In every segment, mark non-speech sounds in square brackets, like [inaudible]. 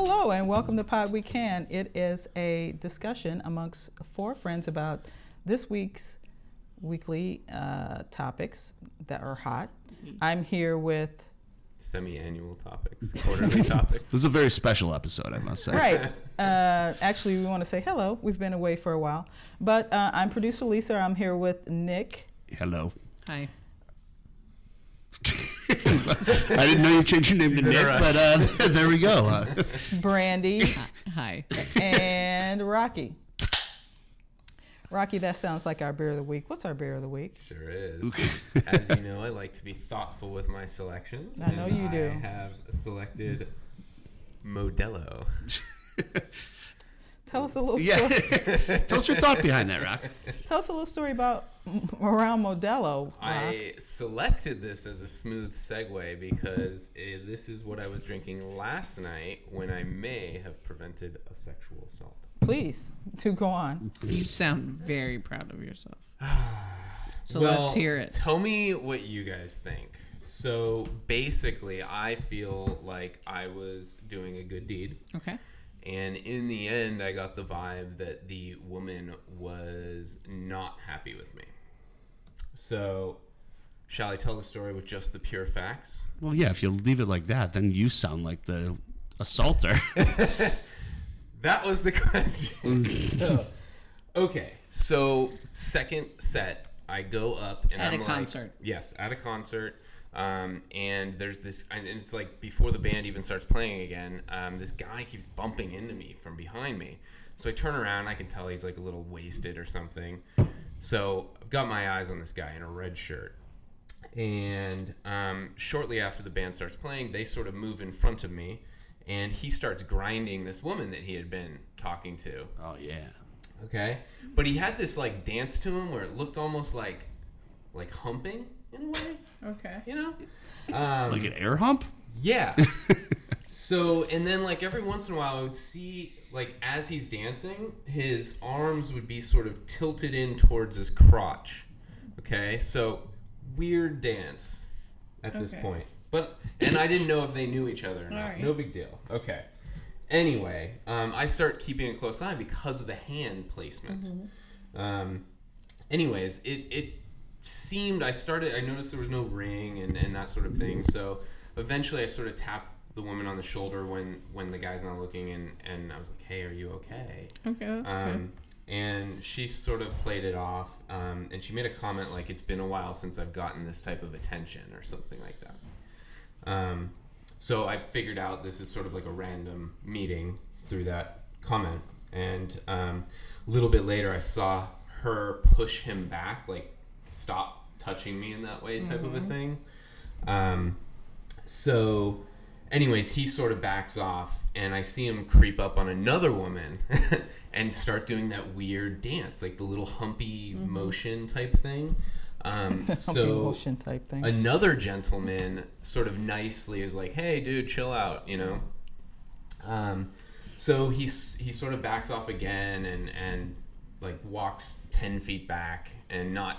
well, hello and welcome to Pod We Can. It is a discussion amongst four friends about this week's weekly uh, topics that are hot. I'm here with, Semi-annual topics, quarterly [laughs] topics. This is a very special episode, I must say. right, uh, actually, we want to say hello. We've been away for a while. But uh, I'm producer Lisa. I'm here with Nick. Hello. Hi. [laughs] I didn't know you changed your name She's to Nick, but uh, [laughs] there we go. Uh, Brandy, Hi. and Rocky. Rocky, that sounds like our beer of the week. What's our beer of the week? Sure is. As you know, I like to be thoughtful with my selections. I know and you do. I have selected Modelo. [laughs] Tell us a little yeah. story. [laughs] Tell us your thought behind that, Rock. Tell us a little story about around Modelo. Rock. I selected this as a smooth segue because eh, this is what I was drinking last night when I may have prevented a sexual assault. Please, to go on. You sound very proud of yourself. [sighs] So Well, let's hear it. Tell me what you guys think. So basically, I feel like I was doing a good deed. Okay. And in the end, I got the vibe that the woman was not happy with me. So, shall I tell the story with just the pure facts? Well, yeah, if you leave it like that, then you sound like the assaulter. [laughs] That was the [laughs] question. Mm. So, okay, so second set, I go up and At I'm a like- concert. Yes, at a concert. Um, and there's this, and it's like before the band even starts playing again, um, this guy keeps bumping into me from behind me. So I turn around, I can tell he's like a little wasted or something. So I've got my eyes on this guy in a red shirt. And um, shortly after the band starts playing, they sort of move in front of me, and he starts grinding this woman that he had been talking to. oh, yeah. Okay, but he had this like dance to him where it looked almost like like humping in a way, Okay. you know? Um, Like an air hump? yeah. [laughs] so, and then like every once in a while, I would see like as he's dancing, his arms would be sort of tilted in towards his crotch. Okay, so weird dance at this point. But and I didn't know if they knew each other or not. Alright. No big deal. Okay. Anyway, um, I start keeping a close eye because of the hand placement. Um, anyways, it, it seemed I started I noticed there was no ring and, and that sort of thing. So eventually I sort of tapped the woman on the shoulder when when the guy's not looking and, and I was like, Hey, are you okay? Okay, that's good. Um, and she sort of played it off um, and she made a comment like it's been a while since I've gotten this type of attention or something like that. Um, so I figured out this is sort of like a random meeting through that comment. And um, a little bit later, I saw her push him back, like stop touching me in that way, type of a thing. Um, so, anyways, he sort of backs off, and I see him creep up on another woman [laughs] and start doing that weird dance, like the little humpy motion type thing. Um, [laughs] so motion type thing. another gentleman sort of nicely is like, "Hey, dude, chill out," you know. Um, so he's he sort of backs off again and and like walks ten feet back, and not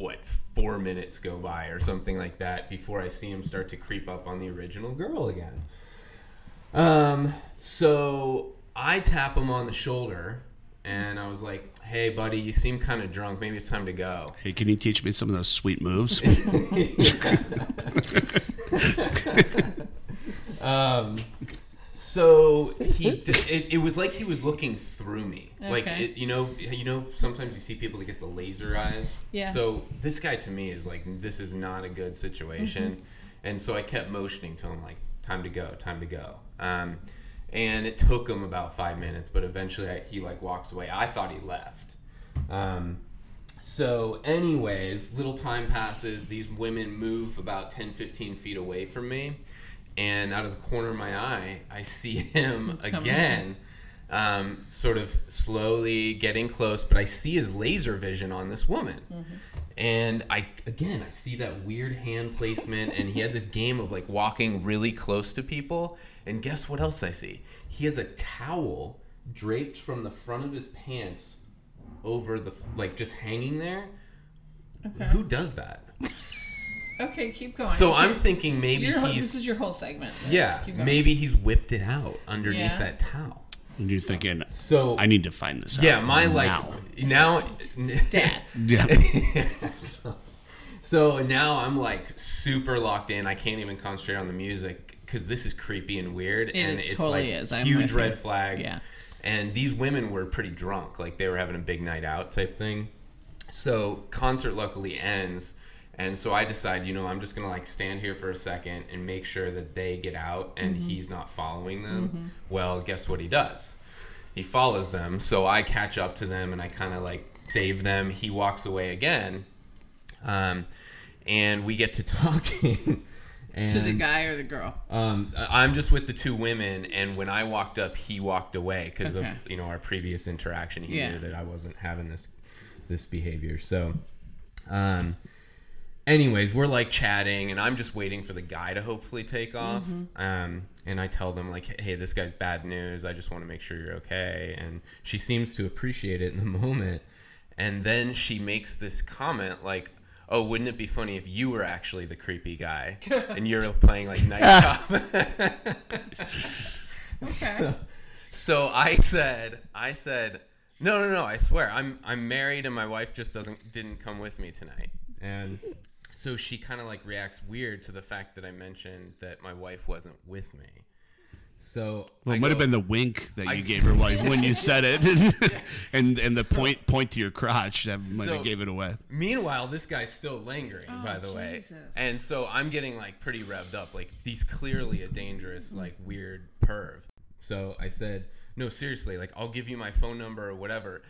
what four minutes go by or something like that before I see him start to creep up on the original girl again. Um, so I tap him on the shoulder. And I was like, "Hey, buddy, you seem kind of drunk. Maybe it's time to go." Hey, can you teach me some of those sweet moves? [laughs] [laughs] Um, so he, [laughs] it, it was like he was looking through me. Like it, you know, you know, sometimes you see people that get the laser eyes. Yeah. So this guy to me is like, this is not a good situation, Mm-hmm. and so I kept motioning to him like, time to go, time to go. Um, and it took him about five minutes, but eventually I, he like walks away. I thought he left. Um, so, anyways, little time passes. These women move about 10, 15 feet away from me. And out of the corner of my eye, I see [laughs] him again, um, sort of slowly getting close. But I see his laser vision on this woman. And I, again, I see that weird hand placement. And he had this game of like walking really close to people. And guess what else I see? He has a towel draped from the front of his pants over the like just hanging there. Okay. Who does that? Okay, keep going. So I'm thinking maybe Your whole- he's this is your whole segment. Let's yeah, keep going. maybe he's whipped it out underneath Yeah. that towel. And you're thinking, So I need to find this out. yeah, my like now. now stat. [laughs] Yeah. So now I'm like super locked in. I can't even concentrate on the music because this is creepy and weird, and it's totally like is. I'm huge with red you. flags. Yeah. And these women were pretty drunk, like they were having a big night out type thing. So concert luckily ends, and so I decide, you know, I'm just gonna like stand here for a second and make sure that they get out and Mm-hmm. he's not following them. Well, guess what he does? He follows them. So I catch up to them and I kind of like save them. He walks away again, um, and we get to [laughs] talking. and, To the guy or the girl? um, I'm just with the two women, and when I walked up, he walked away because Okay. of you know our previous interaction. He Yeah. knew that I wasn't having this this behavior. So, um, anyways, we're like chatting, and I'm just waiting for the guy to hopefully take off. Um, and I tell them like, "Hey, this guy's bad news. I just want to make sure you're okay." And she seems to appreciate it in the [laughs] moment. And then she makes this comment like. Oh, wouldn't it be funny if you were actually the creepy guy [laughs] and you're playing like nice cop? [laughs] Okay. So I said, I said, no, no, no. I swear, I'm I'm married, and my wife just doesn't didn't come with me tonight. And so she kind of like reacts weird to the fact that I mentioned that my wife wasn't with me. So Well, I it might have been the wink that I- you gave her wife when you said it, [laughs] and and the point point to your crotch that might So- have gave it away. Meanwhile, this guy's still lingering, Oh, by the way. And so I'm getting like pretty revved up. Like he's clearly a dangerous, mm. like weird perv. So I said, no, seriously, like I'll give you my phone number or whatever.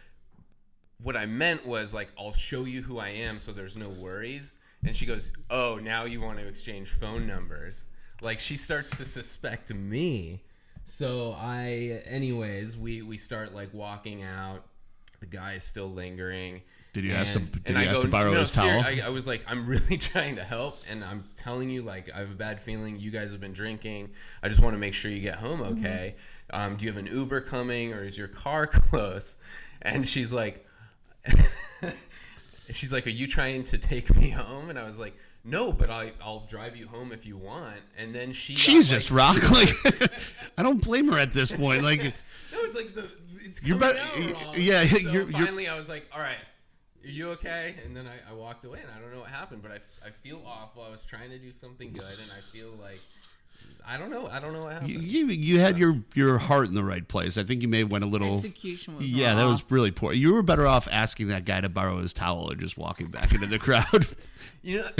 What I meant was like I'll show you who I am so there's no worries. And she goes, Oh, now you want to exchange phone numbers. Like she starts to suspect me. So I anyways, we we start like walking out. The guy is still lingering. Did you ask to- did you I ask go, to borrow "No, his towel?" I, I was like, I'm really [laughs] trying to help, and I'm telling you, like, I have a bad feeling. You guys have been drinking. I just want to make sure you get home Mm-hmm. okay. Um, do you have an Uber coming, or is your car [laughs] close? And she's like, [laughs] she's like, are you trying to take me home? And I was like, no, but I, I'll drive you home if you want. And then she, got, Jesus, like, Rock! Like, [laughs] [laughs] I don't blame her at this point. Like, no, it's like the it's You're coming out wrong. yeah, [laughs] So you're- you're- finally, I was like, all right, are you okay? And then I, I walked away, and I don't know what happened, but I, I feel awful. I was trying to do something good, and I feel like I don't know. I don't know what happened. you, you you had your your heart in the right place. I think you may have went a little. Execution was Yeah, that was really poor. You were better off asking that guy to borrow his towel or just walking back into the crowd. [laughs] You know, [laughs]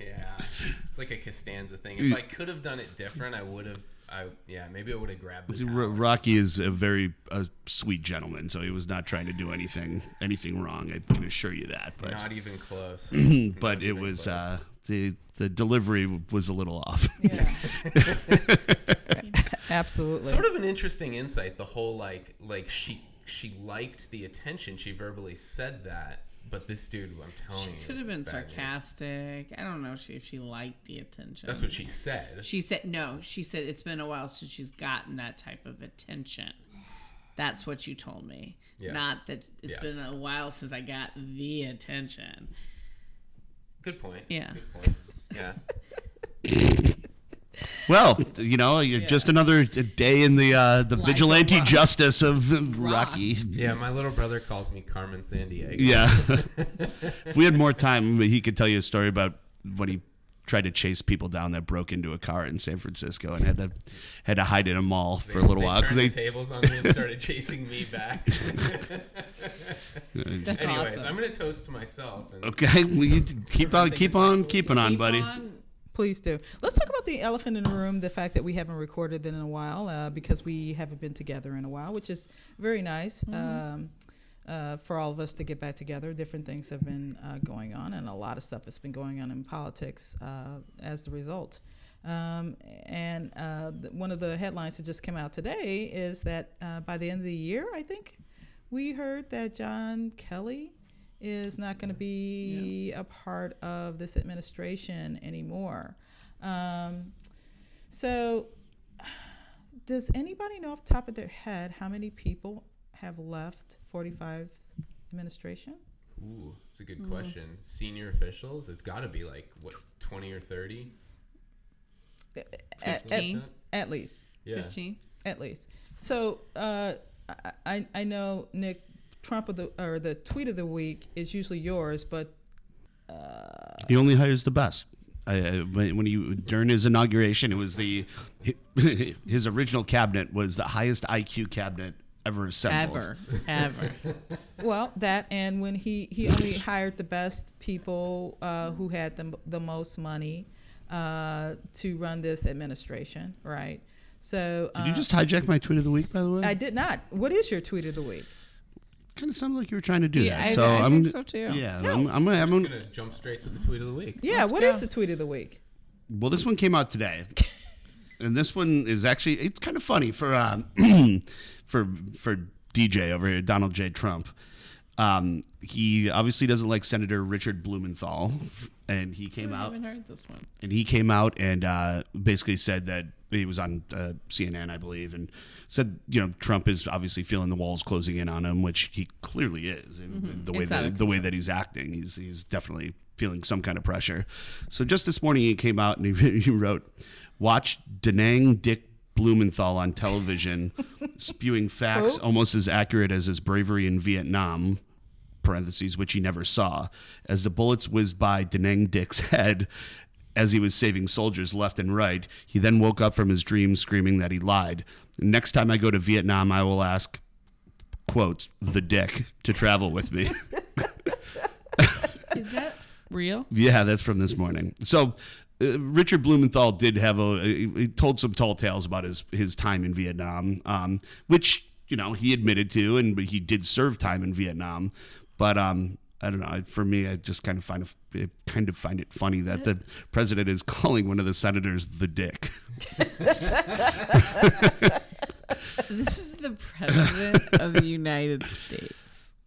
yeah, it's like a Costanza thing. If I could have done it different, I would have. I yeah, maybe I would have grabbed the towel. Rocky is a very uh, sweet gentleman, so he was not trying to do anything anything wrong. I can assure you that. But Not even close. [clears throat] but Not it was close. uh, the the delivery was a little off. [laughs] Yeah. Absolutely. sort of an interesting insight the whole like like she she liked the attention she verbally said that but this dude i'm telling you. She you could have been bad news. sarcastic. I don't know if she, if she liked the attention. that's what she said She said no. She said it's been a while since she's gotten that type of attention. That's what you told me. Yeah. Not that it's Yeah. been a while since I got the attention. good point Yeah. good point yeah [laughs] well, you know, you're just another day in the uh, the Life of vigilante Rock. justice of Rock. Rocky. yeah my little brother calls me Carmen Sandiego Yeah. [laughs] if we had more time, he could tell you a story about when he tried to chase people down that broke into a car in San Francisco and had to had to hide in a mall for a little they while because turned they. the tables on me and started [laughs] chasing me back [laughs] [laughs] That's anyways awesome. i'm gonna toast to myself and Okay, well, you keep on, keep on, keeping on, buddy. on. Please do. Let's talk about the elephant in the room, the fact that we haven't recorded then in a while uh, because we haven't been together in a while, which is very nice um, uh, for all of us to get back together. Different things have been uh, going on, and a lot of stuff has been going on in politics uh, as the result. Um, and uh, th- one of the headlines that just came out today is that uh, by the end of the year, I think, we heard that John Kelly is not going to be a part of this administration anymore. Um, so, does anybody know off the top of their head how many people have left 45 administration? Ooh, it's a good question. Senior officials, it's got to be like what twenty or thirty. At, at, 15? at least. Yeah. 15? At least. So uh, I, I I know Nick Trump of the or the tweet of the week is usually yours, but He only hires the best. I, I- when when he during his inauguration, it was the [laughs] his original cabinet was the highest IQ cabinet ever assembled. Ever. Ever. [laughs] well that and when he he only hired the best people uh, who had the the most money uh, to run this administration, right? So Did you uh, just hijack my tweet of the week? By the way, I did not. What is your tweet of the week? kind of sounded like you were trying to do Yeah, that. I- so I am think so too. Yeah, I'm, I'm, gonna- I'm I'm gonna- gonna jump straight to the tweet of the week. Yeah, Let's what is go. the tweet of the week? Well, this one came out today, [laughs] and this one is actually it's kind of funny for um, [clears throat] for for DJ over here, Donald J. Trump. Um, he obviously doesn't like Senator Richard Blumenthal, and he came I out haven't heard this one. and he came out and uh, basically said that he was on uh, CNN, I believe, and said you know Trump is obviously feeling the walls closing in on him, which he clearly is. And The way It's that the way that he's acting, he's he's definitely feeling some kind of pressure. So just this morning he came out and he, [laughs] he wrote, "Watch Da Nang Dick." Blumenthal on television, [laughs] spewing facts Who? almost as accurate as his bravery in Vietnam, parentheses, which he never saw, as the bullets whizzed by Da Nang Dick's [laughs] head as he was saving soldiers left and right. He then woke up from his dream screaming that he lied. Next time I go to Vietnam, I will ask, quote, the dick to travel with me. Is that real? yeah, that's from this morning. So. Uh, Richard Blumenthal did have a. He he told some tall tales about his his time in Vietnam, um, which you know he admitted to, and he did serve time in Vietnam. But um, I don't know. For me, I just kind of find it, kind of find it funny that the president is [laughs] calling one of the senators the dick. [laughs] This is the president of the United States.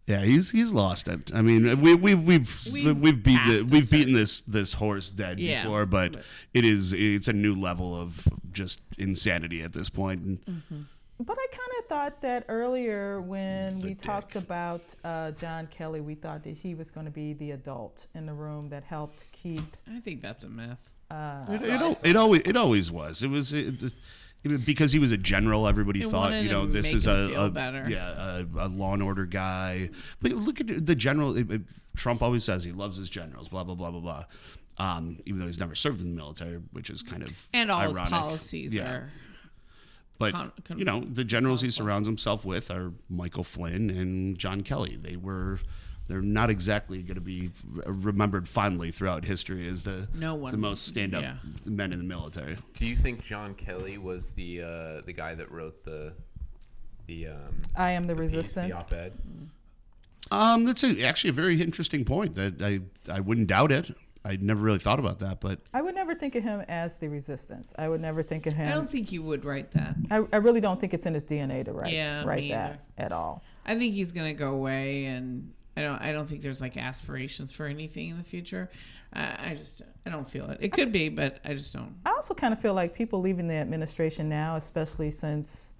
Yeah, he's he's lost it. I mean, we we we've we've, We've beaten it, we've beaten this this horse dead Yeah, before, but, but- it is it's a new level of just insanity at this point. And But I kind of thought that earlier when The we talked about uh, John Kelly, we thought that he was going to be the adult in the room that helped keep. I think that's a myth. It, it, it always it always was. It was it, it- because he was a general. Everybody They thought, you know, this is a, a yeah a, a law and order guy. But look at the general. it- it- Trump always says he loves his generals. Blah blah blah blah blah. Um, even though he's never served in the military, which is kind of And all ironic. his policies Yeah. are. But con- con- you know, the generals he surrounds himself with are Michael Flynn and John Kelly. They were. They're not exactly going to be remembered fondly throughout history as the No one- the most stand up yeah. men in the military. Do you think John Kelly was the uh, the guy that wrote the the um, I am the, the piece, resistance. the op-ed? Um, that's a, actually a very interesting point. That I I wouldn't doubt it. I never really thought about that, but I would never think of him as the resistance. I would never think of him. I don't think you would write that. I, I really don't think it's in his DNA to write Yeah, write that at all. I think he's gonna go away, and I don't. I don't think there's like aspirations for anything in the future. I, I just. I don't feel it. It could be, but I just don't. I also kind of feel like people leaving the administration now, especially since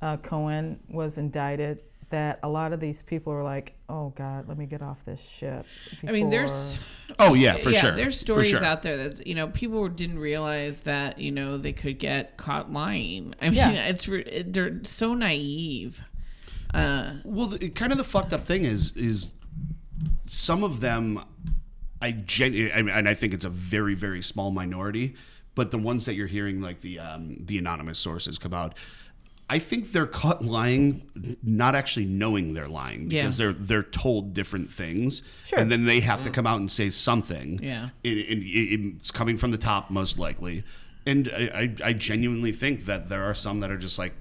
uh, Cohen was indicted, that a lot of these people are like, "Oh God, let me get off this ship." I mean, there's. oh yeah, for yeah, sure. there's stories sure. out there that you know people didn't realize that you know they could get caught lying. I mean, Yeah. it's re- they're so naive. Uh, Well, the, kind of the fucked up thing is is some of them, I gen, I mean, and I think it's a very very small minority, but the ones that you're hearing like the um, the anonymous sources come out. I think they're caught lying, not actually knowing they're lying because Yeah. they're they're told different things, Sure. and then they have to come out and say something. Yeah. and, and it- it's coming from the top most likely. And I, I, I genuinely think that there are some that are just like,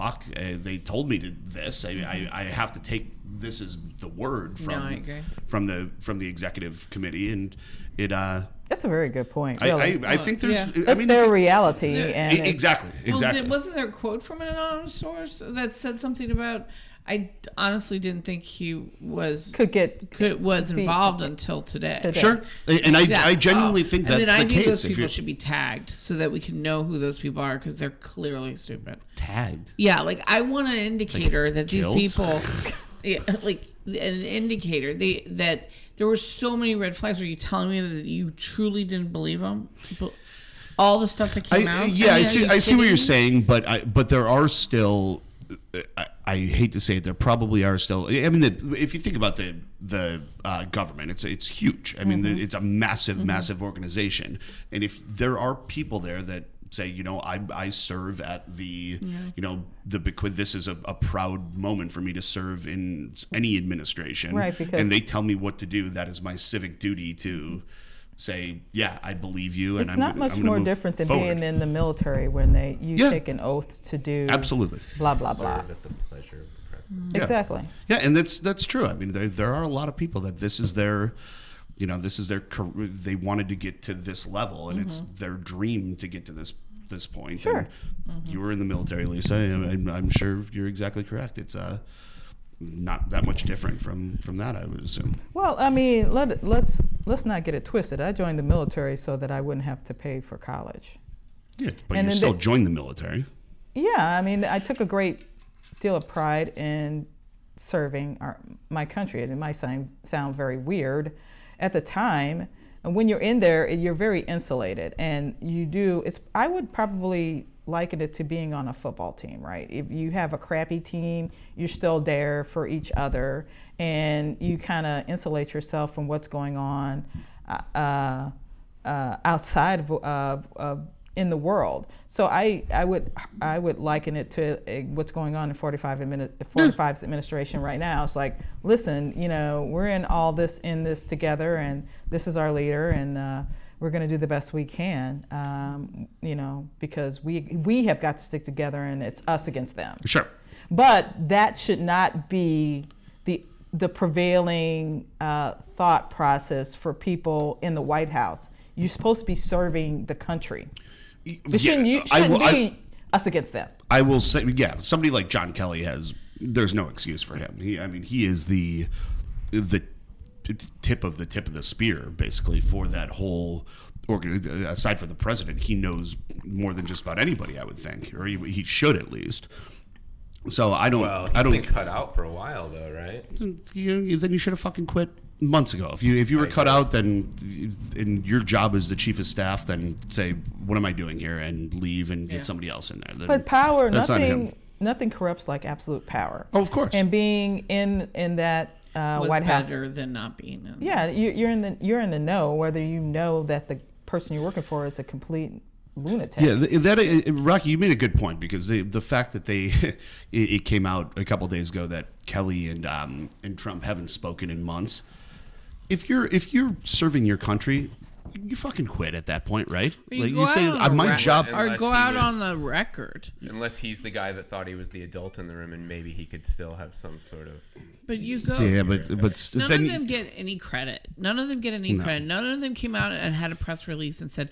fuck, uh, they told me to this. I, I, I have to take this as the word from I agree. from the from the executive committee, and it. Uh, That's a very good point. I, Really. I, I think there's. yeah. I it's mean, their if- reality, Yeah. and e- it's- exactly, Well, exactly. did, wasn't there a quote from an anonymous source that said something about? I honestly didn't think he was could get could, was be- involved until today. Today. sure, and I, Yeah. I genuinely Oh, think and that's then I the think case. those people should be tagged so that we can know who those people are because they're clearly stupid. tagged, Yeah, like I want an indicator that these guilt? people. [laughs] yeah, like an indicator. They that there were so many red flags. Are you telling me that you truly didn't believe them? But all the stuff that came I, out. yeah, I, mean, are see. I see what you're saying, but I, but there are still. I, I hate to say it, there probably are still. I mean, the, if you think about the the uh, government, it's it's huge. I mean, Mm-hmm. it's a massive, massive organization, and if there are people there that say, you know, I I serve at the, you know, the this is a, a proud moment for me to serve in any administration, Right, because- and they tell me what to do. That is my civic duty to. Say, yeah, I believe you, and It's I'm not gonna- much I'm more different than forward. being in the military when they you Yeah. take an oath to do Absolutely. blah blah blah. Serve at the pleasure of the president. Yeah. Exactly. Yeah, and that's that's true. I mean, there there are a lot of people that this is their, you know, this is their career. they wanted to get to this level, and it's their dream to get to this this point. Sure. And You were in the military, Lisa. I'm, I'm sure you're exactly correct. It's uh, not that much different from from that, I would assume. Well, I mean, let let's let's not get it twisted. I joined the military so that I wouldn't have to pay for college. Yeah, but And you still they- joined the military. Yeah, I mean, I took a great deal of pride in serving our, my country. And it might sound, sound very weird at the time. And when you're in there, you're very insulated. And you do, it's, I would probably liken it to being on a football team, right? If you have a crappy team, you're still there for each other. And you kind of insulate yourself from what's going on uh, uh, outside of, uh, of in the world. So I, I would I would liken it to uh, what's going on in 45 admini- 45's administration right now. It's like, listen, you know, we're in all this in this together, and this is our leader, and uh, we're going to do the best we can, um, you know, because we we have got to stick together, and it's us against them. Sure. But that should not be the the prevailing uh, thought process for people in the White House. You're supposed to be serving the country. It shouldn't, you, shouldn't will- I- be us against them. I will say, yeah, somebody like John Kelly has. There's no excuse for him. He, I mean, he is the the tip of the tip of the spear, basically, for that whole. Organ, aside from the president, he knows more than just about anybody. I would think, or he, he should at least. So I don't. Well, I he's been don't. cut out for a while though, right? You, then you should have fucking quit months ago. If you if you were I cut agree. out, then and your job as the chief of staff, then say, what am I doing here, and leave and get somebody else in there. Then But power, that's on him. nothing, nothing corrupts like absolute power. Oh, of course. And being in in that uh, was White House, better than not being in. yeah, you, you're in the you're in the know whether you know that the person you're working for is a complete lunatic. Yeah, that uh, Rocky, you made a good point because the the fact that they [laughs] it, it came out a couple days ago that Kelly and um, and Trump haven't spoken in months. If you're if you're serving your country, you fucking quit at that point, right? You like you say, out on uh, my rec- job. or go out was- on the record. Unless he's the guy that thought he was the adult in the room, and maybe he could still have some sort of. But you go. Yeah, but but None then of them get any credit. None of them get any credit. None of them came out and had a press release and said,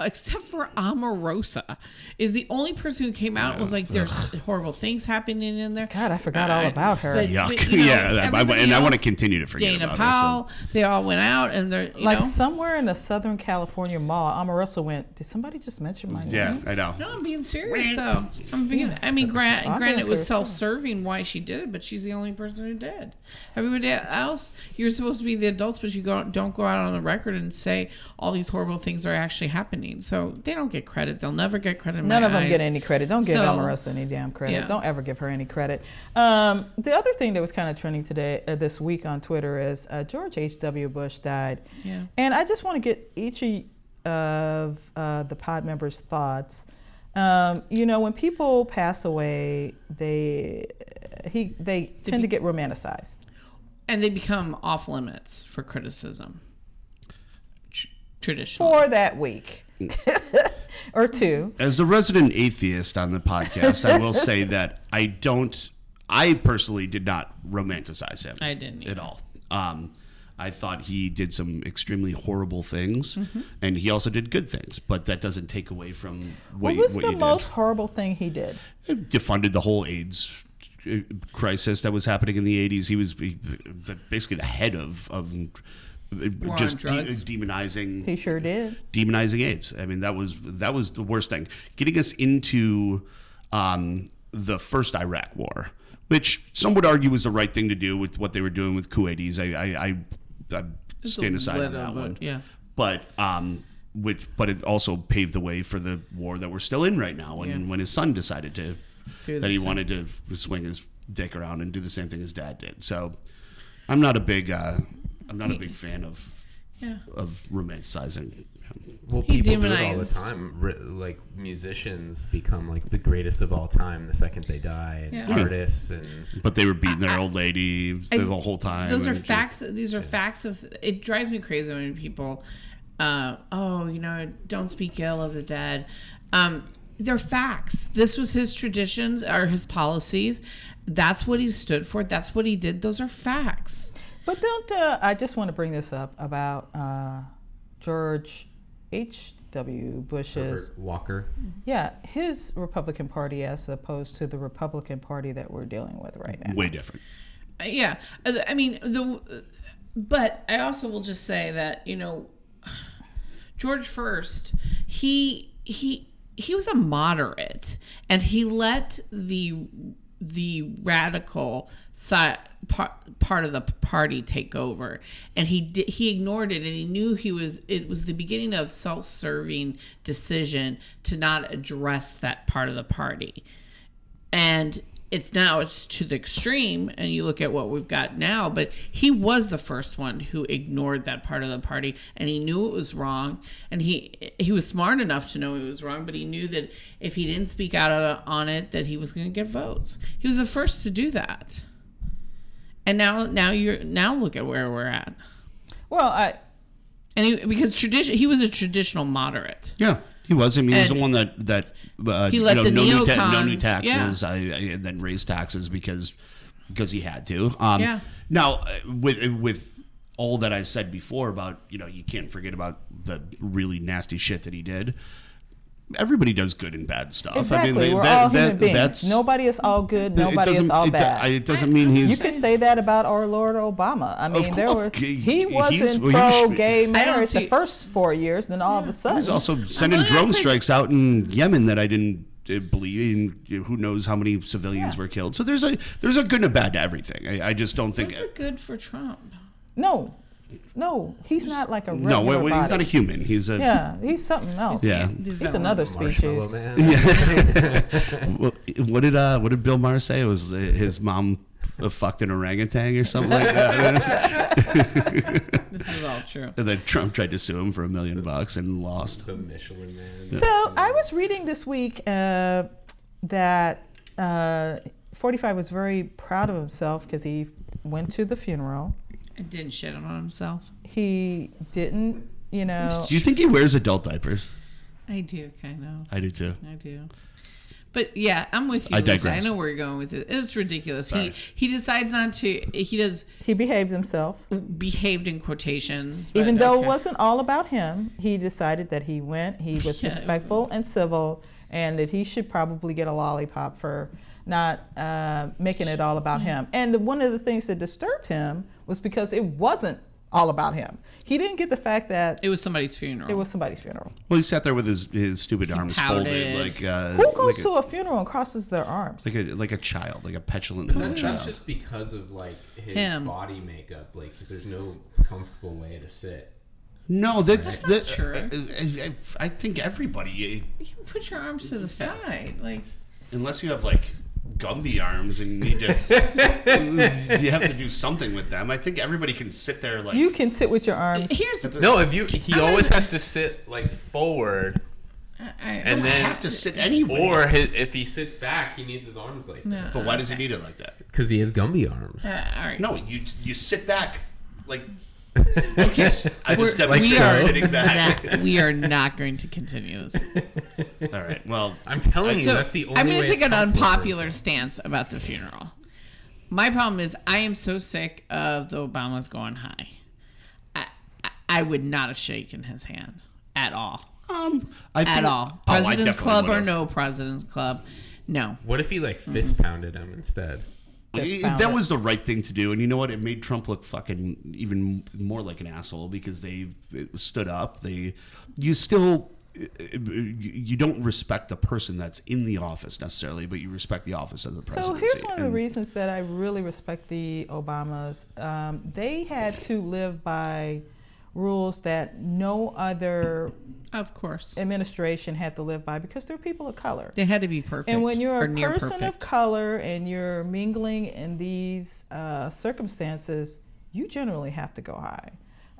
except for Omarosa, is the only person who came out and was like, "There's horrible things happening in there." God, I forgot all Uh, about her. but- yuck. but, you [laughs] know, yeah, I- I, everybody and I want to continue to forget Dana about Powell, they all went out and they're you like know. somewhere in a Southern California mall, Omarosa went. Did somebody just mention my name? Yeah, I know. No, I'm being serious though. I'm being. I mean, grant, granted, being it was self-serving why she did it, but she's the only person who did. Everybody else, you're supposed to be the adults, but you go don't go out on the record and say all these horrible things are actually happening. So they don't get credit. They'll never get credit. None of them eyes. get any credit. Don't give So- Omarosa any damn credit. Yeah. Don't ever give her any credit. Um, the other thing that was kind of trending today, uh, this week on Twitter, is uh, George H.W. Bush died. Yeah. And I just want to get each of uh, the pod members' thoughts. Um, you know, when people pass away, they he they tend to get romanticized. and they become off limits for criticism. Tr- traditionally, for that week [laughs] or two. As the resident atheist on the podcast, I will say that I don't. I personally did not romanticize him. I didn't at all. Um, I thought he did some extremely horrible things, Mm-hmm. and he also did good things. But that doesn't take away from what, What was what the you most horrible thing he did? did. He defunded the whole AIDS uh, crisis that was happening in the '80s. He was he, basically the head of of on just de- demonizing He sure did. demonizing AIDS. I mean, that was that was the worst thing. Getting us into um, the first Iraq War which some would argue was the right thing to do with what they were doing with Kuwaitis. I I, I, I stand aside on that one. Yeah. But um, which but it also paved the way for the war that we're still in right now. When Yeah. when his son decided to Do that he same. wanted to swing his dick around and do the same thing his dad did. So I'm not a big uh, I'm not a big fan of Yeah. of romanticizing. Well, He people do it all the time. Ri- Like musicians become like the greatest of all time the second they die, and Yeah. artists and But they were beating their old lady I- the whole time. Those are and just- facts. These are facts of. It drives me crazy when people, uh, oh, you know, don't speak ill of the dead. Um, they're facts. This was his traditions or his policies. That's what he stood for. That's what he did. Those are facts. But don't uh, I just want to bring this up about uh, George H. W. Bush's Herbert Walker. yeah his Republican Party as opposed to the Republican Party that we're dealing with right now. way different. Uh, yeah Uh, i mean the but i also will just say that you know george first he he he was a moderate and he let the the radical side part, part of the party take over. And he he ignored it and he knew he was it was the beginning of self-serving decision to not address that part of the party. And it's now it's to the extreme and you look at what we've got now but he was the first one who ignored that part of the party and he knew it was wrong and he he was smart enough to know it was wrong but he knew that if he didn't speak out uh, on it that he was going to get votes. He was the first to do that. And now now you're now look at where we're at. Well, I and he, because tradition he was a traditional moderate. Yeah, he was. I mean, he's the one that that uh, He you know, the no, new ta- no new neocons- yeah. taxes. I, I and then raised taxes because because he had to. Um, Yeah. Now, uh, with with all that I said before about you know you can't forget about the really nasty shit that he did. Everybody does good and bad stuff. exactly I mean, they- we're that- all human that- beings. that's Nobody is all good. Nobody is all it do- bad. It doesn't mean he's. You he's. could say that about our Lord Obama. I mean, Of there course, were he- he wasn't well, he pro-gay don't marriage see- the first four years. Then all of a sudden, He was also sending drone crazy. strikes out in Yemen that I didn't uh, believe. And who knows how many civilians Yeah. were killed? So there's a there's a good and a bad to everything. I, I just don't think. what's it good for trump no, no, he's not like a regular No, well, he's body. not a human. He's a Yeah, he's something else. Yeah. he's another species. Man. [laughs] Well, what did uh what did Bill Maher say? It was uh, his mom uh, fucked an orangutan or something like that. this is all true and then Trump tried to sue him for a million bucks and lost. the Michelin Man. So I was reading this week uh, that uh, 45 was very proud of himself because he went to the funeral. And didn't shit on himself He didn't, you know. Do you think he wears adult diapers? I do kind of. I do too. I do. But yeah, I'm with you. I Lisa. I know where you're going with it. It's ridiculous. Sorry. He he decides not to. He does He behaved himself. behaved in quotations, but Even though okay. it wasn't all about him, he decided that he went, he was Yeah, it respectful and civil, and that he should probably get a lollipop for not uh, making it all about him. And the, one of the things that disturbed him was because it wasn't all about him. He didn't get the fact that it was somebody's funeral. it was somebody's funeral. Well, he sat there with his, his stupid arms folded, like uh, Who goes like, to a, a funeral and crosses their arms? like a like a child, like a petulant But little that, child. that's just because of like his Him. body makeup. Like, there's no comfortable way to sit. no, that's That's that. not I, I, I think everybody, uh, you can put your arms to the side, like unless you have like Gumby arms and you need to, [laughs] you have to do something with them. I think everybody can sit there like. You can sit with your arms. here's. No, if you he I'm always gonna- has to sit like forward, I, I, and then have to sit anyway. or his, if he sits back, he needs his arms like No. but why does he need it like that? because he has Gumby arms. uh, all right. No, you you sit back like. Okay, I just We're- demonstrate we are sitting back. not- we are not going to continue this. All right. Well, I'm telling you, So that's the only I'm way. going to take it's an comfortable for unpopular himself. stance about the funeral. My problem is I am so sick of the Obamas going high. I, I, I would not have shaken his hand at all. um, I At think- all. Oh, I President's definitely Club or would've. no President's Club. No. What if he like fist pounded him instead? It- that it. was the right thing to do, and you know what? It made Trump look fucking even more like an asshole because they stood up. They, you still you don't respect the person that's in the office necessarily, but you respect the office of the president. So here's one of the reasons that I really respect the Obamas. Um, they had to live by rules that no other Of course. administration had to live by because they're people of color. They had to be perfect. And when you're a person perfect. of color and you're mingling in these uh, circumstances, you generally have to go high.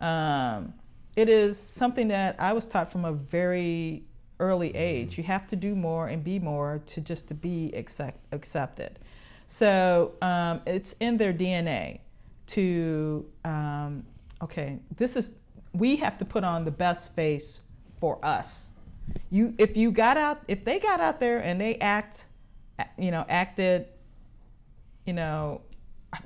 Um, it is something that I was taught from a very early age. You have to do more and be more to just to be accept, accepted. So um, it's in their DNA to um, okay. This is we have to put on the best face for us. You if you got out if they got out there and they act you know acted you know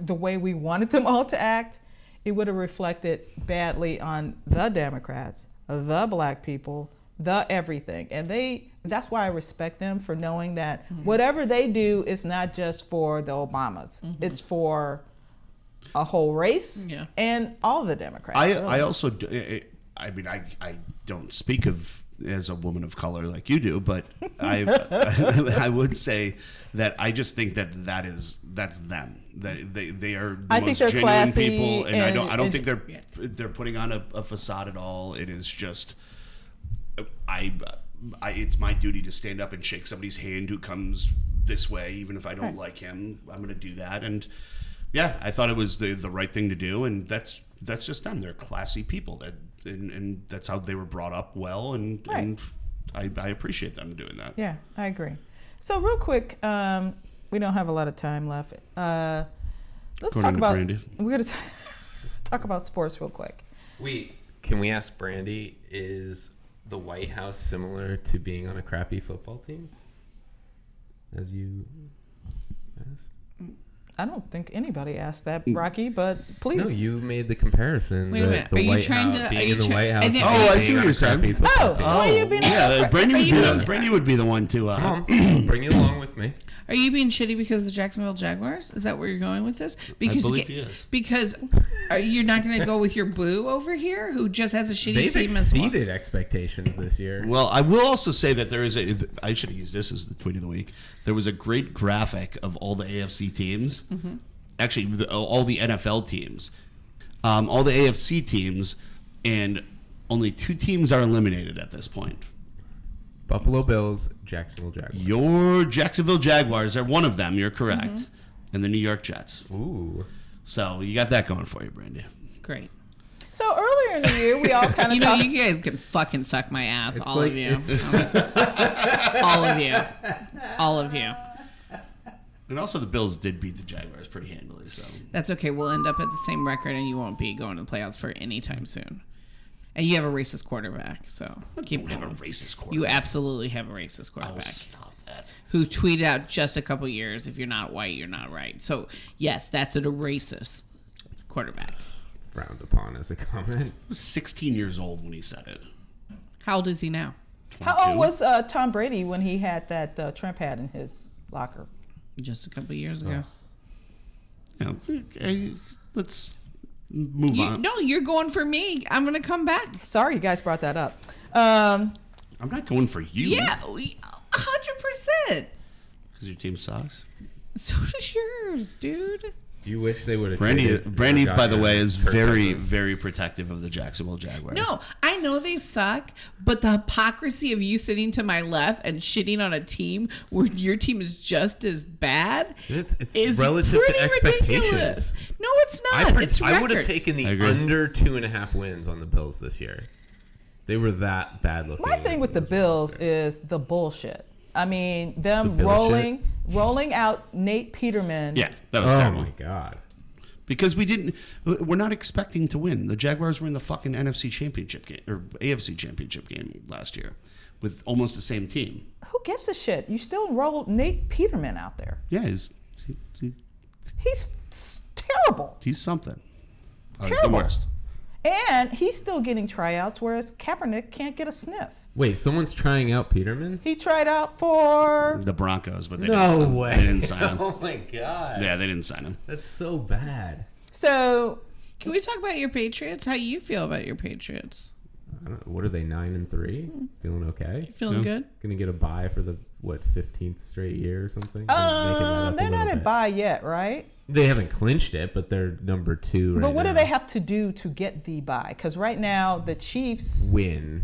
the way we wanted them all to act it would have reflected badly on the democrats the black people the everything. And they that's why i respect them for knowing that mm-hmm. whatever they do is not just for the obamas. Mm-hmm. It's for a whole race Yeah. and all the democrats I, really. I also, do- I I mean, I, I don't speak of as a woman of color like you do, but [laughs] I, [laughs] I would say that I just think that that is that's them. That they, they are the I think most they're genuine classy people, and, I don't I don't think they're Yeah. they're putting on a, a facade at all. It is just I, I it's my duty to stand up and shake somebody's hand who comes this way, even if I don't Right. like him. I'm going to do that, and yeah, I thought it was the the right thing to do, and that's that's just them. They're classy people that, and, and that's how they were brought up well, and Right. and I, I appreciate them doing that. Yeah, I agree. So real quick, um, we don't have a lot of time left. Uh, let's Going talk about. Brandy. We're gonna t- talk about sports real quick. We can we ask Brandy is the White House similar to being on a crappy football team? As you asked? I don't think anybody asked that, Rocky, but please. No, you made the comparison. Wait a minute. The Are you White trying House, to- are being you in the White House. think- Oh, I see what you're saying. crappy football Oh, why you being Yeah, Are Brandy would be the Brandy would be the one to. Uh, Come [clears throat] bring you along with me. Are you being shitty because of the Jacksonville Jaguars? Is that where you're going with this? Because believe you he get- is. Because are you not going to go with your boo over here, who just has a shitty They've team as well? exceeded expectations this year. Well, I will also say that there is a. I should have used this as the tweet of the week. There was a great graphic of all the AFC teams. Mm-hmm. Actually, the, all the NFL teams, um, all the AFC teams, and only two teams are eliminated at this point. Buffalo Bills, Jacksonville Jaguars. Your Jacksonville Jaguars are one of them. You're correct, Mm-hmm. and the New York Jets. Ooh. So you got that going for you, Brandy. Great. So earlier in the year, we all kind of [laughs] You know, talked. you guys can fucking suck my ass, all like- of you. [laughs] all of you. All of you. And also, the Bills did beat the Jaguars pretty handily. So That's okay. We'll end up at the same record, and you won't be going to the playoffs for any time soon. And you have a racist quarterback, so keep don't have a racist quarterback. You absolutely have a racist I will quarterback stop that. who tweeted out just a couple years, "If you're not white, you're not right." So yes, that's a racist quarterback. Frowned upon as a comment. I was 16 years old when he said it. How old is he now? How old was uh, Tom Brady when he had that uh, Trump hat in his locker? Just a couple years ago. Yeah, okay, let's move You, on. no, you're going for me. I'm gonna come back. Sorry, you guys brought that up. Um, I'm not going for you. Yeah, a hundred percent. Because your team sucks. So [laughs] does yours, dude. Do you wish they would have? Brandy, traded Brandy, by the way, is very, Cousins? very protective of the Jacksonville Jaguars. No, I know they suck, but the hypocrisy of you sitting to my left and shitting on a team where your team is just as bad It's it's is relative pretty to expectations. ridiculous. No, it's I, not. it's I would have taken the under two and a half wins on the Bills this year. They were that bad looking. my thing with the Bills is the bullshit. I mean, them The rolling, rolling out Nate Peterman. Yeah, that was Oh terrible. my god! Because we didn't, we're not expecting to win. The Jaguars were in the fucking NFC Championship game or AFC Championship game last year with almost the same team. Who gives a shit? You still rolled Nate Peterman out there. Yeah, he's he, he, He's terrible. he's something. Oh, he's the Terrible. worst. And he's still getting tryouts, whereas Kaepernick can't get a sniff. Wait, someone's trying out Peterman? He tried out for. The Broncos, but they No didn't sign, way! They didn't sign him. [laughs] oh my god! Yeah, they didn't sign him. That's so bad. So Can we talk about your Patriots? How you feel about your Patriots? I don't, what are they nine and three? Feeling okay? Feeling Yeah. good? Gonna get a buy for the what fifteenth straight year or something? They're making that Um, a they're not little at bit. bye yet, right? They haven't clinched it, but they're number two right but what now. do they have to do to get the bye? Because right now the Chiefs, Win.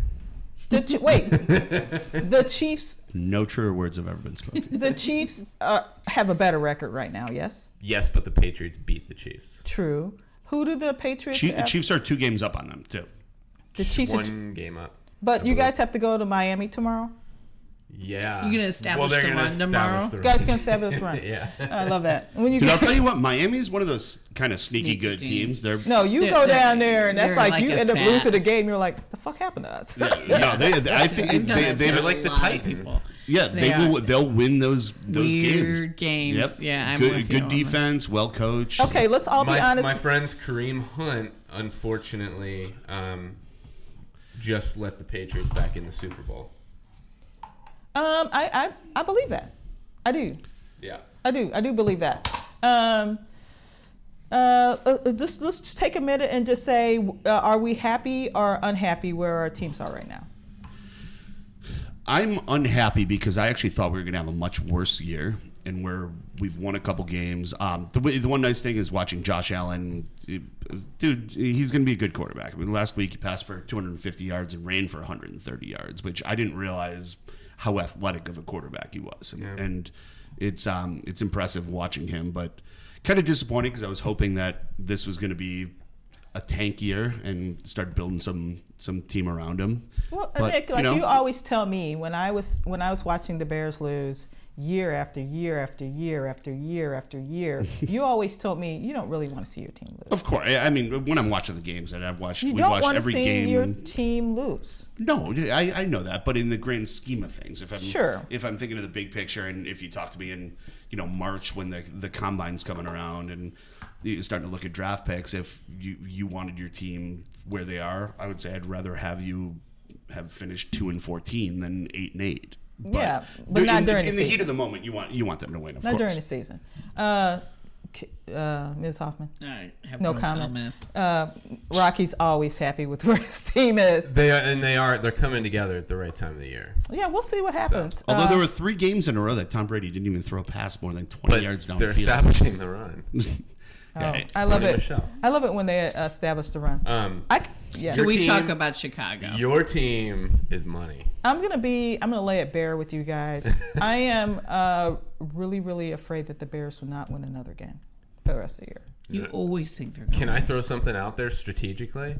The Chi- wait, the [laughs] Chiefs, No truer words have ever been spoken. the Chiefs uh, have a better record right now. Yes, Yes, but the Patriots beat the Chiefs. true. Who do the Patriots? Chief, have? Chiefs are two games up on them too. The Chiefs are one game up. But I you believe. guys have to go to Miami tomorrow. Yeah. You gonna establish they're the gonna run establish tomorrow? the You guys run. can establish the run. [laughs] yeah. I love that. When you Dude, I'll tell you what, Miami is one of those kind of sneaky Sneaky good team. teams. They're no, you They're- go they're- down there and that's like, like you a end up losing the game. You're like, the fuck happened to us? no, they. [laughs] I think They've done they, that they, to They're a like the lot people. Titans. yeah, they, they will. They'll win those those Weird games. games. Yep. Yeah, I'm good with good on defense, well coached. okay, let's all be my, honest. my friends Kareem Hunt, unfortunately, um, just let the Patriots back in the Super Bowl. Um, I, I, I believe that. I do. Yeah. I do. I do believe that. Um, uh, uh, just let's take a minute and just say, uh, are we happy or unhappy where our teams are right now? I'm unhappy because I actually thought we were going to have a much worse year, and where we've won a couple games. Um, the, the one nice thing is watching Josh Allen. Dude, he's going to be a good quarterback. I mean, last week he passed for 250 yards and ran for 130 yards, which I didn't realize how athletic of a quarterback he was, and, Yeah. and it's um, it's impressive watching him, but kind of disappointing because I was hoping that this was going to be a tank year and start building some some team around him. Well, But, Nick, like you, know- always tell me when I was when I was watching the Bears lose year after year after year after year after year, [laughs] you always told me you don't really want to see your team lose. Of course, I mean when I'm watching the games that I've watched, You we've don't watched want to every see game. your team lose. No, I, I know that, but in the grand scheme of things, if I'm Sure. if I'm thinking of the big picture, and if you talk to me in you know March when the the combine's coming around and you're starting to look at draft picks, if you you wanted your team where they are, I would say I'd rather have you have finished two and fourteen than eight and eight. Yeah, but not in- during the in the heat of the moment, you want you want them to win. Of Not course. during the season. Uh, uh, Ms. Hoffman, I have no, no, comment. Uh, Rocky's always happy with [laughs] where his team is. They are, and they are. They're coming together at the right time of the year. Yeah, we'll see what happens. Although Uh, there were three games in a row that Tom Brady didn't even throw a pass more than twenty But yards down they're the field. establishing the run. [laughs] oh, Yeah, I love it. Michel. I love it when they establish the run. Um, I c- yeah. Can Your we team- talk about Chicago? your team is money. I'm gonna be. I'm gonna lay it bare with you guys. [laughs] I am uh, really, really afraid that the Bears will not win another game for the rest of the year. you always think they're going Can I throw something out there strategically?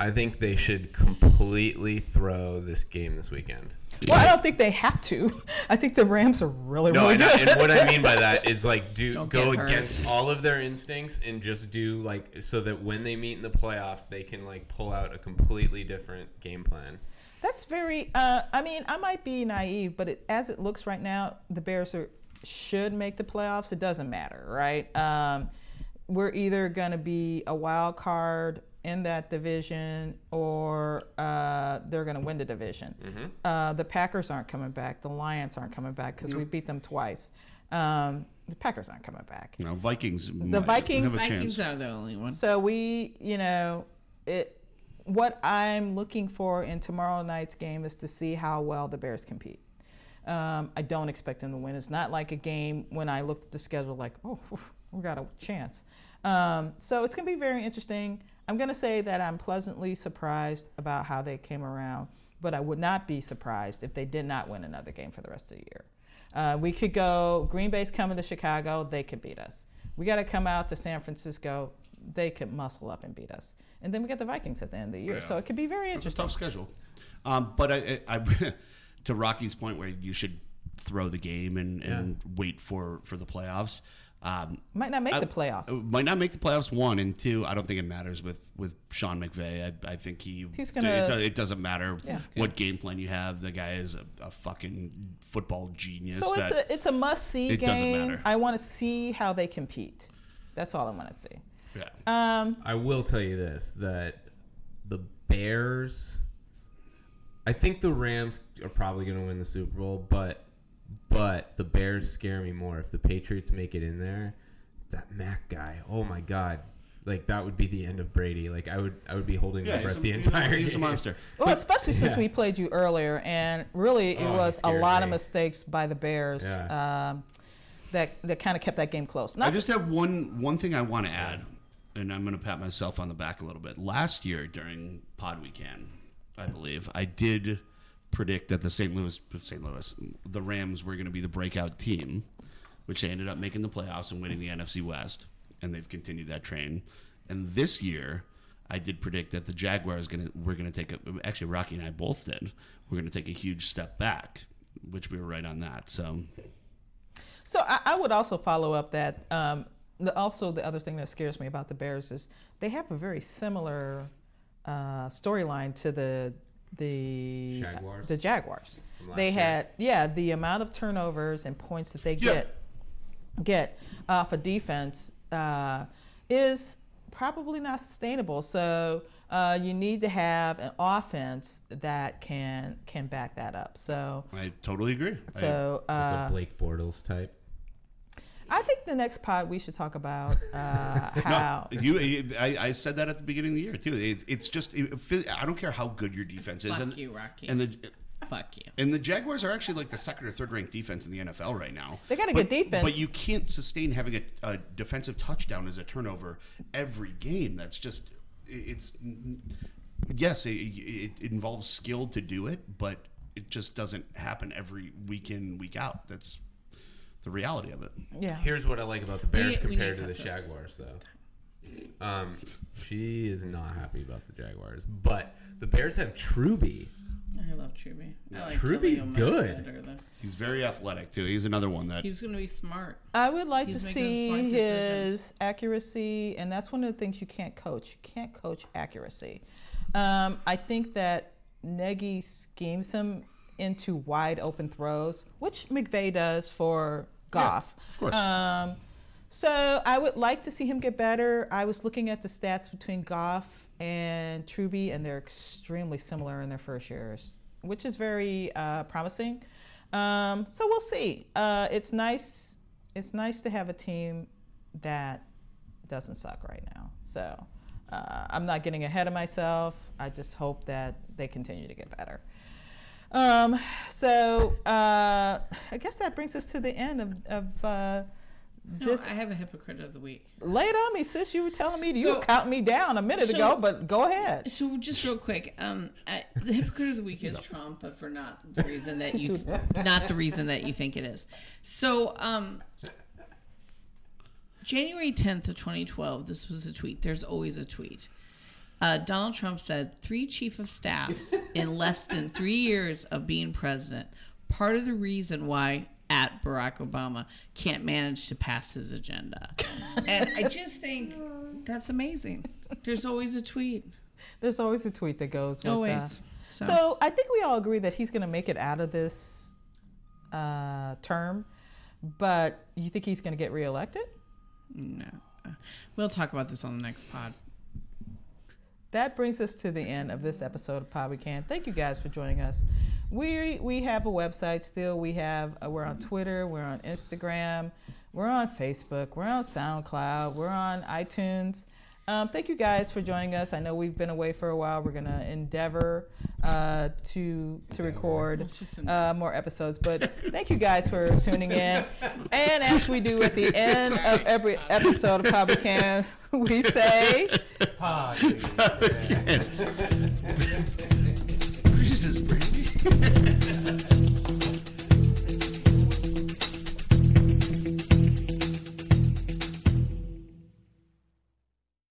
I think they should completely throw this game this weekend. Well, I don't think they have to. I think the Rams are really, No, really and, I, good. and what I mean by [laughs] that is like do Don't go against all of their instincts and just do like so that when they meet in the playoffs, they can like pull out a completely different game plan. That's very. Uh, I mean, I might be naive, but it, as it looks right now, the Bears are should make the playoffs. It doesn't matter, right? Um, we're either going to be a wild card in that division, or uh, they're going to win the division. Uh, the Packers aren't coming back. The Lions aren't coming back because we beat them twice. Um, the Packers aren't coming back. You know, Vikings. The Vikings- have a Vikings are the only one. So we, you know, it. What I'm looking for in tomorrow night's game is to see how well the Bears compete. Um, I don't expect them to win. It's not like a game when I looked at the schedule like, oh, we got a chance. Um, so it's going to be very interesting. I'm going to say that I'm pleasantly surprised about how they came around, but I would not be surprised if they did not win another game for the rest of the year. Uh, we could go Green Bay's coming to Chicago, they could beat us. We got to come out to San Francisco, they could muscle up and beat us. And then we got the Vikings at the end of the year, Yeah. so it could be very It's a interesting. tough schedule. Um, but I, I, I [laughs] to Rocky's point, where you should throw the game and, and wait for for the playoffs. Um, Might not make I- the playoffs. uh, might not make the playoffs. One and two, I don't think it matters with with Sean McVay. I, I think he. He's gonna- It, it doesn't matter Yeah. what game plan you have. The guy is a, a fucking football genius. So it's a it's a must see It doesn't game. matter. I want to see how they compete. That's all I want to see. yeah. Um, I will tell you this that the Bears I think the Rams are probably going to win the Super Bowl, but but the Bears scare me more if the Patriots make it in there. That Mack guy, oh my god. like that would be the end of Brady. Like I would I would be holding my breath the a- entire He's a monster. Well, especially since Yeah. we played you earlier, and really it Oh, was a scared lot of mistakes by the Bears Yeah. um, that that kind of kept that game close. I just have one one thing I want to add, and I'm going to pat myself on the back a little bit. Last year during Pod Weekend, I believe I did predict that the St. Louis St. Louis the Rams were going to be the breakout team, which they ended up making the playoffs and winning the NFC West, and they've continued that train. And this year, I did predict that the Jaguars to we're going to take a actually Rocky and I both did we're going to take a huge step back, which we were right on that. So so I, I would also follow up that. Um, the, also, the other thing that scares me about the Bears is they have a very similar uh, storyline to the the Jaguars? The Jaguars. From last They year. had yeah the amount of turnovers and points that they Yeah. get get off a defense uh, is probably not sustainable. So uh, you need to have an offense that can can back that up. So I totally agree. I- so Like uh, a Blake Bortles type. I think the next pod we should talk about uh, [laughs] how. No, you. I, I said that at the beginning of the year too. It's, it's just it, I don't care how good your defense is. Fuck and, you, Rocky. And the Fuck you. and the Jaguars are actually like the second or third ranked defense in the NFL right now. They got a But- good defense. but you can't sustain having a, a defensive touchdown as a turnover every game. That's just it's yes, it, it, it involves skill to do it, but it just doesn't happen every week in week out. That's the reality of it. yeah. Here's what I like about the Bears we compared to to the cut this. Jaguars, though. Um, she is not happy about the Jaguars, but the Bears have Truby. I love Truby. I like Truby's good. He's very athletic too. He's another one that He's going to be smart. I would like He's to see his decisions. accuracy, and that's one of the things you can't coach. You can't coach accuracy. Um, I think that Nagy schemes him into wide open throws, which McVay does for Goff. of course. Um, so I would like to see him get better. I was looking at the stats between Goff and Truby, and they're extremely similar in their first years, which is very uh, promising. Um, so we'll see. Uh, it's nice. It's nice to have a team that doesn't suck right now. So uh, I'm not getting ahead of myself. I just hope that they continue to get better. Um, so uh, I guess that brings us to the end of, of uh, No, this. I have a hypocrite of the week. Lay it on me, sis. You were telling me you So- were counting me down a minute so- ago, but go ahead. So just real quick, um, I, the hypocrite of the week is Trump, but for not the reason that you, [laughs] not the reason that you think it is. So, um, January tenth of twenty twelve, this was a tweet. There's always a tweet. Uh, Donald Trump said three chief of staffs [laughs] in less than three years of being president. Part of the reason why at Barack Obama can't manage to pass his agenda, and I just think that's amazing. There's always a tweet. There's always a tweet that goes. With, Always. so. So, I think we all agree that he's going to make it out of this uh, term, but you think he's going to get reelected? no. We'll talk about this on the next pod. That brings us to the end of this episode of Pod Can. Thank you guys for joining us. We we have a website still. We have uh, we're on Twitter, we're on Instagram, we're on Facebook, we're on SoundCloud, we're on iTunes. Um, thank you guys for joining us. I know we've been away for a while. We're gonna endeavor uh, to to record uh, more episodes. But thank you guys for tuning in. And as we do at the [laughs] end of every episode of Pod We Can, [laughs] we say. Pod. [laughs] Jesus, Brandy.